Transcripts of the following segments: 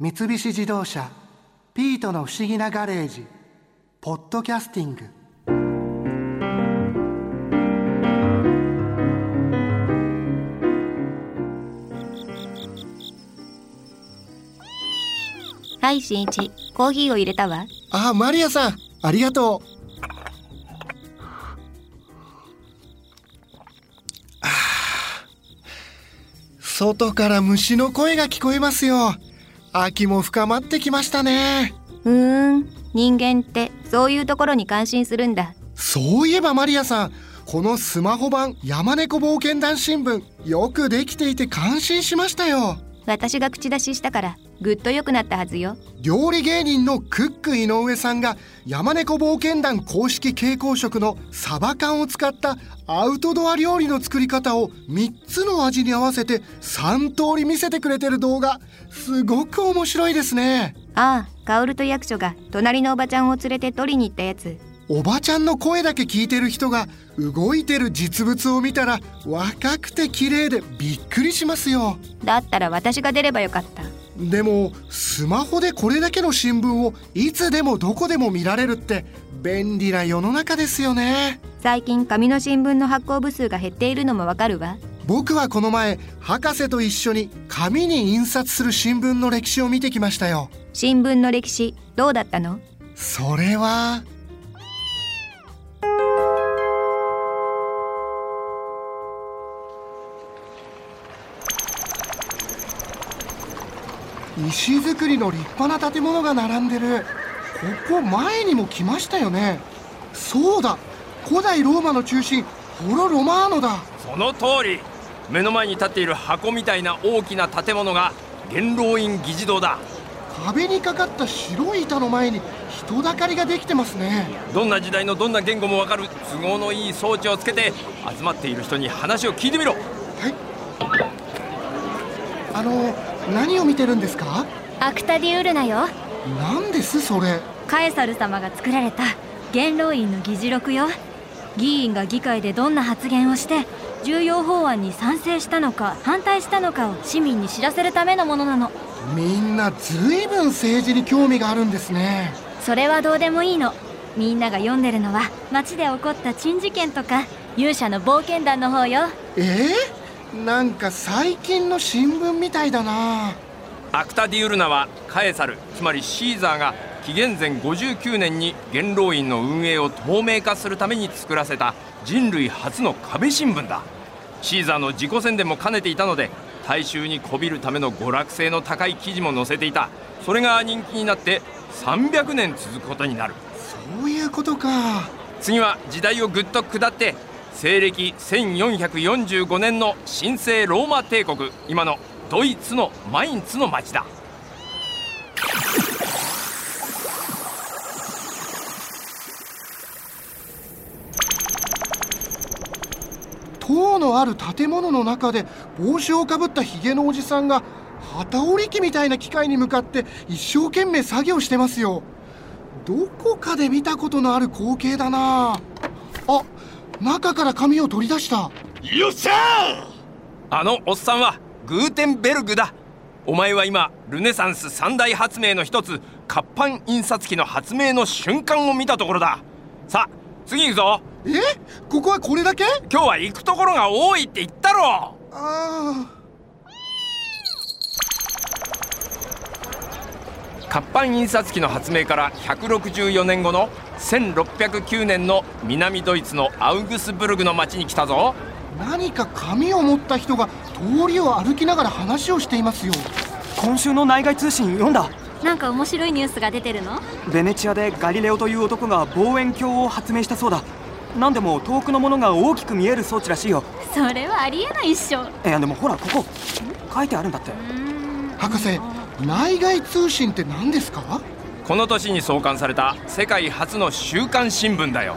三菱自動車「ピートの不思議なガレージ」「ポッドキャスティング」はい新一。コーヒーを入れたわ。あマリアさん。ありがとう。外から虫の声が聞こえますよ秋も深まってきましたね。うーん。人間ってそういうところに感心するんだ。そういえばマリアさんこのスマホ版山猫冒険団新聞よくできていて感心しましたよ。私が口出ししたからぐっと良くなったはずよ。料理芸人のクック井上さんが山猫冒険団公式傾向食のサバ缶を使ったアウトドア料理の作り方を3つの味に合わせて3通り見せてくれてる動画。すごく面白いですね。ああカオルと役所が隣のおばちゃんを連れて取りに行ったやつ。おばちゃんの声だけ聞いてる人が動いてる実物を見たら若くて綺麗でびっくりしますよ。だったら私が出ればよかったでもスマホでこれだけの新聞をいつでもどこでも見られるって便利な世の中ですよね。最近紙の新聞の発行部数が減っているのもわかるわ。僕はこの前博士と一緒に紙に印刷する新聞の歴史を見てきましたよ。新聞の歴史どうだったの？それは石造りの立派な建物が並んでる。ここ前にも来ましたよね。そうだ。古代ローマの中心ホロ・ロマーノだ。その通り。目の前に立っている箱みたいな大きな建物が元老院議事堂だ。壁にかかった白い板の前に人だかりができてますね。どんな時代のどんな言語もわかる都合のいい装置をつけて集まっている人に話を聞いてみろ。はい。あの何を見てるんですか？アクタディウルナよ。何ですそれ。カエサル様が作られた元老院の議事録よ。議員が議会でどんな発言をして重要法案に賛成したのか反対したのかを市民に知らせるためのものなの。みんなずいぶん政治に興味があるんですね。それはどうでもいいの。みんなが読んでるのは街で起こった珍事件とか勇者の冒険団の方よ。えー、なんか最近の新聞みたいだな。アクタディウルナはカエサルつまりシーザーが紀元前59年に元老院の運営を透明化するために作らせた人類初の壁新聞だ。シーザーの自己宣伝も兼ねていたので大衆にこびるための娯楽性の高い記事も載せていた。それが人気になって300年続くことになる。そういうことか。次は時代をぐっと下って西暦1445年の神聖ローマ帝国今のドイツのマインツの町だ。塔のある建物の中で帽子をかぶったひげのおじさんが旗織り機みたいな機械に向かって一生懸命作業してますよ。どこかで見たことのある光景だな。あ中から紙を取り出した。よっしゃあのおっさんはグーテンベルグだ。お前は今ルネサンス三大発明の一つ活版印刷機の発明の瞬間を見たところだ。さあ次行くぞ。え？ここはこれだけ？今日は行くところが多いって言ったろ。あ活版印刷機の発明から164年後の1609年の南ドイツのアウグスブルグの町に来たぞ。何か紙を持った人が通りを歩きながら話をしていますよ。今週の内外通信読んだ。なんか面白いニュースが出てるの？ベネチアでガリレオという男が望遠鏡を発明したそうだ。何でも遠くのものが大きく見える装置らしいよ。それはありえないっしょ。いやでもほらここ。書いてあるんだって。博士内外通信って何ですか？この年に創刊された世界初の週刊新聞だよ。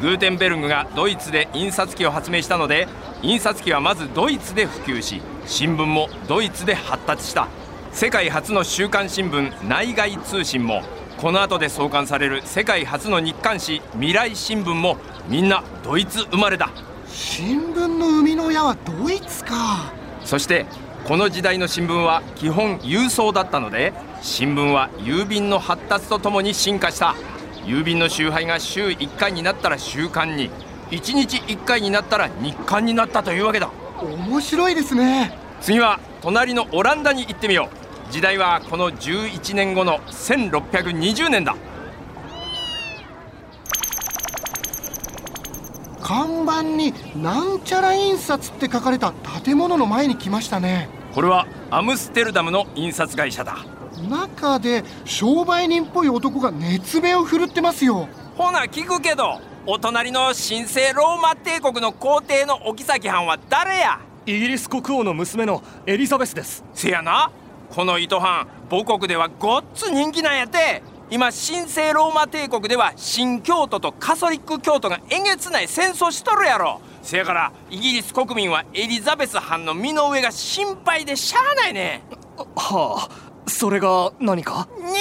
グーテンベルグがドイツで印刷機を発明したので印刷機はまずドイツで普及し新聞もドイツで発達した。世界初の週刊新聞内外通信もこの後で創刊される世界初の日刊誌未来新聞もみんなドイツ生まれだ。新聞の生みの親はドイツか。そしてこの時代の新聞は基本郵送だったので新聞は郵便の発達とともに進化した。郵便の集配が週1回になったら週刊に1日1回になったら日刊になったというわけだ。面白いですね。次は隣のオランダに行ってみよう。時代はこの11年後の1620年だ看板になんちゃら印刷って書かれた建物の前に来ましたね。これはアムステルダムの印刷会社だ。中で商売人っぽい男が熱弁を振るってますよ。ほな聞くけどお隣の神聖ローマ帝国の皇帝のお妃藩は誰や？イギリス国王の娘のエリザベスです。せやな。この糸藩母国ではごっつ人気なんやて今神聖ローマ帝国では新教徒とカソリック教徒がえげつない戦争しとるやろ。せやからイギリス国民はエリザベス藩の身の上が心配でしゃあないね。はあそれが何か？鈍い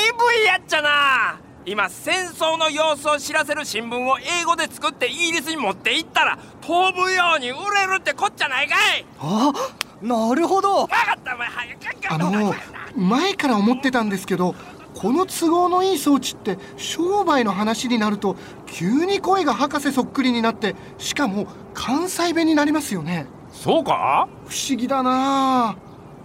やっちゃな。今戦争の様子を知らせる新聞を英語で作ってイギリスに持って行ったら飛ぶように売れるってこっちゃないかい。あなるほど。分かったお前。早くあの前から思ってたんですけどこの都合のいい装置って商売の話になると急に声が博士そっくりになってしかも関西弁になりますよね。そうか？不思議だな。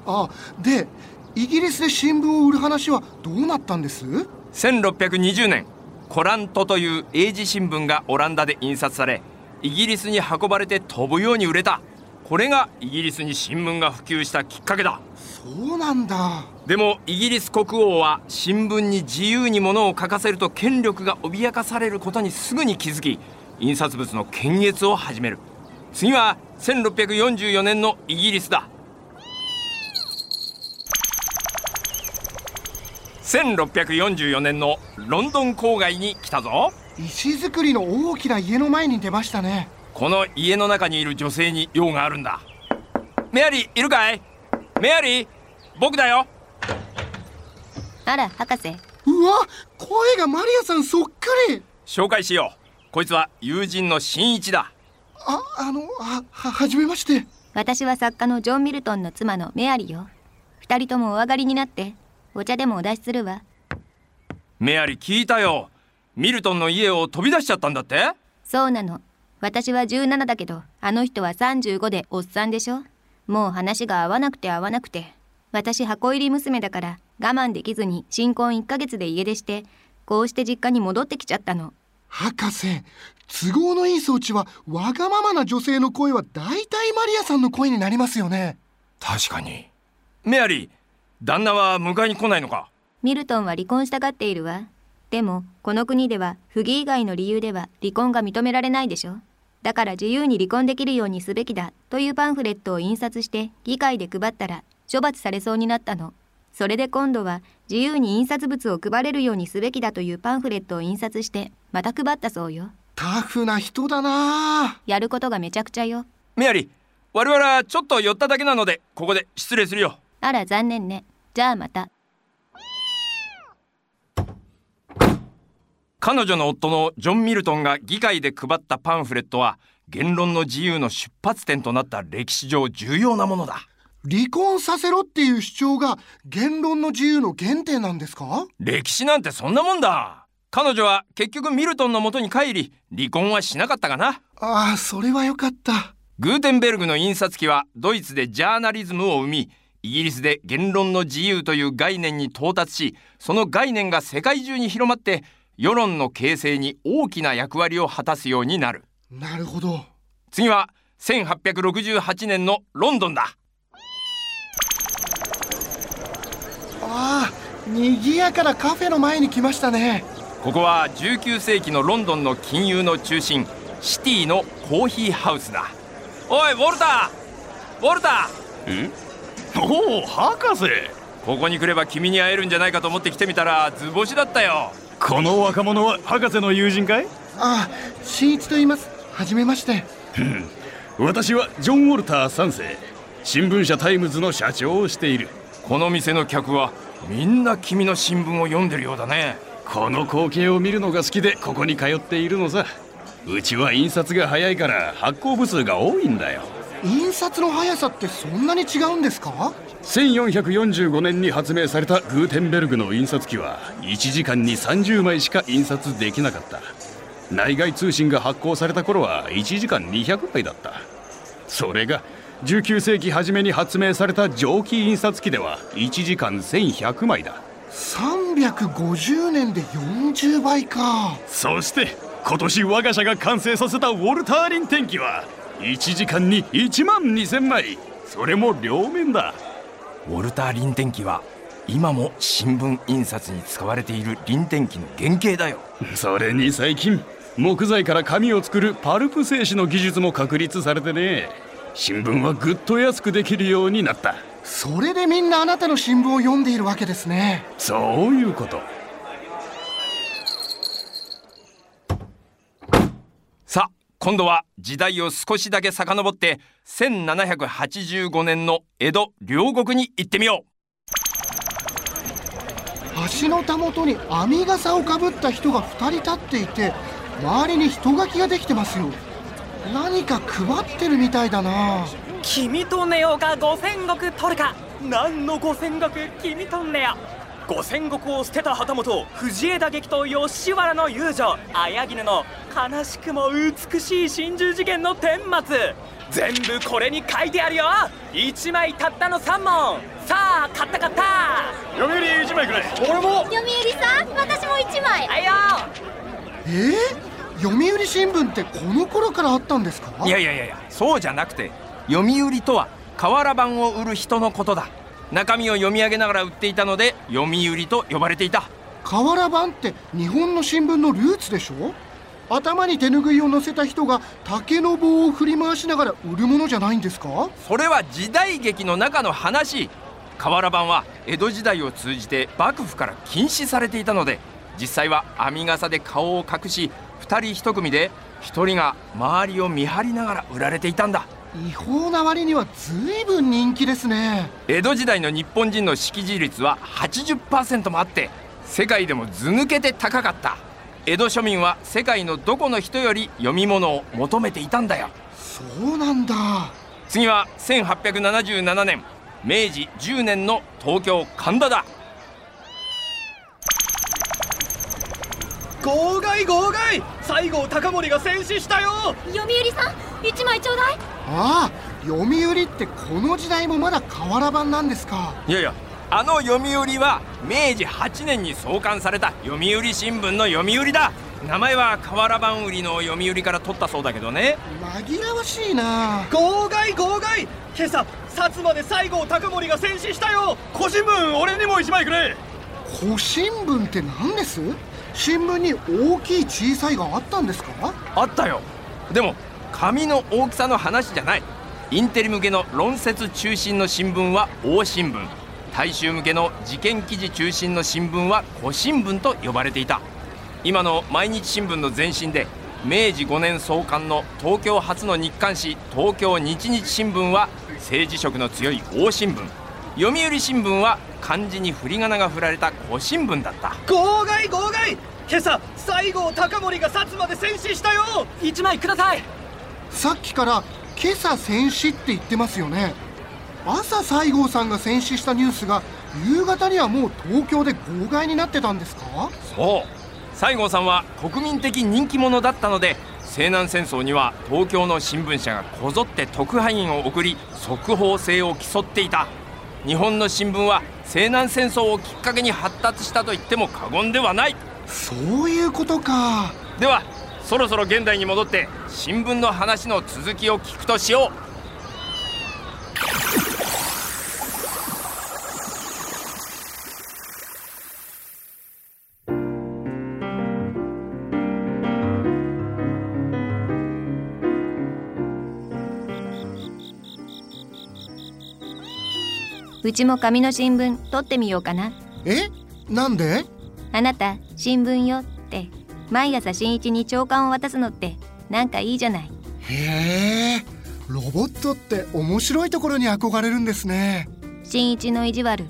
あでイギリスで新聞を売る話はどうなったんです？1620年コラントという英字新聞がオランダで印刷されイギリスに運ばれて飛ぶように売れた。これがイギリスに新聞が普及したきっかけだ。そうなんだでもイギリス国王は新聞に自由に物を書かせると権力が脅かされることにすぐに気づき印刷物の検閲を始める。次は1644年のイギリスだ。1644年のロンドン郊外に来たぞ。石造りの大きな家の前に出ましたね。この家の中にいる女性に用があるんだ。メアリーいるかい？メアリー僕だよあら博士。うわ声がマリアさんそっくり。紹介しよう。こいつは友人の新一だ。ああのはははじめまして。私は作家のジョン・ミルトンの妻のメアリよ。二人ともお上がりになってお茶でもお出しするわ。メアリー聞いたよ。ミルトンの家を飛び出しちゃったんだって？そうなの。私は17だけどあの人は35でおっさんでしょ？もう話が合わなくて合わなくて。私箱入り娘だから我慢できずに新婚1ヶ月で家出してこうして実家に戻ってきちゃったの。博士都合のいい装置はわがままな女性の声は大体マリアさんの声になりますよね。確かに。メアリー旦那は迎えに来ないのか？ミルトンは離婚したがっているわ。でもこの国では不義以外の理由では離婚が認められないでしょ。だから自由に離婚できるようにすべきだというパンフレットを印刷して議会で配ったら処罰されそうになったのそれで今度は自由に印刷物を配れるようにすべきだというパンフレットを印刷してまた配ったそうよ。タフな人だな。やることがめちゃくちゃよ。メアリー我々はちょっと寄っただけなのでここで失礼するよ。あら残念ね。じゃあまた。彼女の夫のジョン・ミルトンが議会で配ったパンフレットは言論の自由の出発点となった歴史上重要なものだ離婚させろっていう主張が言論の自由の原点なんですか？歴史なんてそんなもんだ。彼女は結局ミルトンの元に帰り離婚はしなかったかな。ああそれはよかった。グーテンベルグの印刷機はドイツでジャーナリズムを生みイギリスで言論の自由という概念に到達しその概念が世界中に広まって世論の形成に大きな役割を果たすようになる。なるほど。次は1868年のロンドンだああ賑やかなカフェの前に来ましたね。ここは19世紀のロンドンの金融の中心シティのコーヒーハウスだ。おいウォルター！ウォルタんおお博士！ここに来れば君に会えるんじゃないかと思って来てみたら図星だったよ。この若者は博士の友人かい？ああ新一と言います。はじめまして。私はジョン・ウォルター3世新聞社タイムズの社長をしている。この店の客はみんな君の新聞を読んでるようだね。この光景を見るのが好きでここに通っているのさ。うちは印刷が早いから発行部数が多いんだよ。印刷の速さってそんなに違うんですか？1445年に発明されたグーテンベルグの印刷機は1時間に30枚しか印刷できなかった。内外通信が発行された頃は1時間200枚だった。それが19世紀初めに発明された蒸気印刷機では1時間1100枚だ。350年で40倍か。そして今年我が社が完成させたウォルターリン天気は1時間に1万2000枚それも両面だ。ウォルター臨天機は今も新聞印刷に使われている臨天機の原型だよ。それに最近木材から紙を作るパルプ製紙の技術も確立されてね新聞はぐっと安くできるようになった。それでみんなあなたの新聞を読んでいるわけですね。そういうこと。さあ今度は時代を少しだけ遡って1785年の江戸両国に行ってみよう。橋のたもとに編み笠をかぶった人が2人立っていて周りに人垣ができてますよ何か配ってるみたいだな。君とネオが五千石取るか。何の五千石？君とネオ。五千石を捨てた旗本藤枝劇と吉原の遊女。綾絹の悲しくも美しい心中事件の顛末。全部これに書いてあるよ。1枚たったの3問さあ買った買った。読売1枚くれ俺も読売さん私も1枚。はいよ。え？ー、読売新聞ってこの頃からあったんですか？いやいやいやそうじゃなくて読売とは瓦版を売る人のことだ。中身を読み上げながら売っていたので読売と呼ばれていた。瓦版って日本の新聞のルーツでしょ？頭に手ぬぐいを乗せた人が竹の棒を振り回しながら売るものじゃないんですか？それは時代劇の中の話。瓦版は江戸時代を通じて幕府から禁止されていたので実際は編み笠で顔を隠し2人1組で1人が周りを見張りながら売られていたんだ。違法な割には随分人気ですね。江戸時代の日本人の識字率は80%もあって世界でも図抜けて高かった。江戸庶民は世界のどこの人より読み物を求めていたんだよ。そうなんだ。次は1877年明治10年の東京神田だ号外号外。西郷隆盛が戦死したよ。読売さん1枚ちょうだい。ああ読売ってこの時代もまだ瓦版なんですか。いやいやあの読売は明治8年に創刊された読売新聞の読売だ。名前は瓦版売りの読売から取ったそうだけどね。紛らわしいな。号外号外。今朝薩摩で西郷隆盛が戦死したよ。古新聞俺にも1枚くれ。古新聞って何です？新聞に大きい小さいがあったんですか？あったよ。でも紙の大きさの話じゃない。インテリ向けの論説中心の新聞は大新聞。大衆向けの事件記事中心の新聞は古新聞と呼ばれていた。今の毎日新聞の前身で明治5年創刊の東京初の日刊誌東京日日新聞は政治色の強い大新聞。読売新聞は漢字に振り仮名が振られた古新聞だった。号外号外。今朝西郷隆盛が薩摩で戦死したよ。1枚ください。さっきから今朝戦死って言ってますよね。朝西郷さんが戦死したニュースが夕方にはもう東京で号外になってたんですか？そう。西郷さんは国民的人気者だったので西南戦争には東京の新聞社がこぞって特派員を送り速報性を競っていた日本の新聞は西南戦争をきっかけに発達したと言っても過言ではない。そういうことか。ではそろそろ現代に戻って新聞の話の続きを聞くとしよううちも紙の新聞取ってみようかな。え？なんで？あなた新聞よって。毎朝新一に朝刊を渡すのってなんかいいじゃない。へえ。ロボットって面白いところに憧れるんですね。新一の意地悪。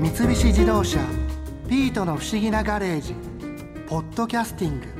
三菱自動車ピートの不思議なガレージ」ポッドキャスティング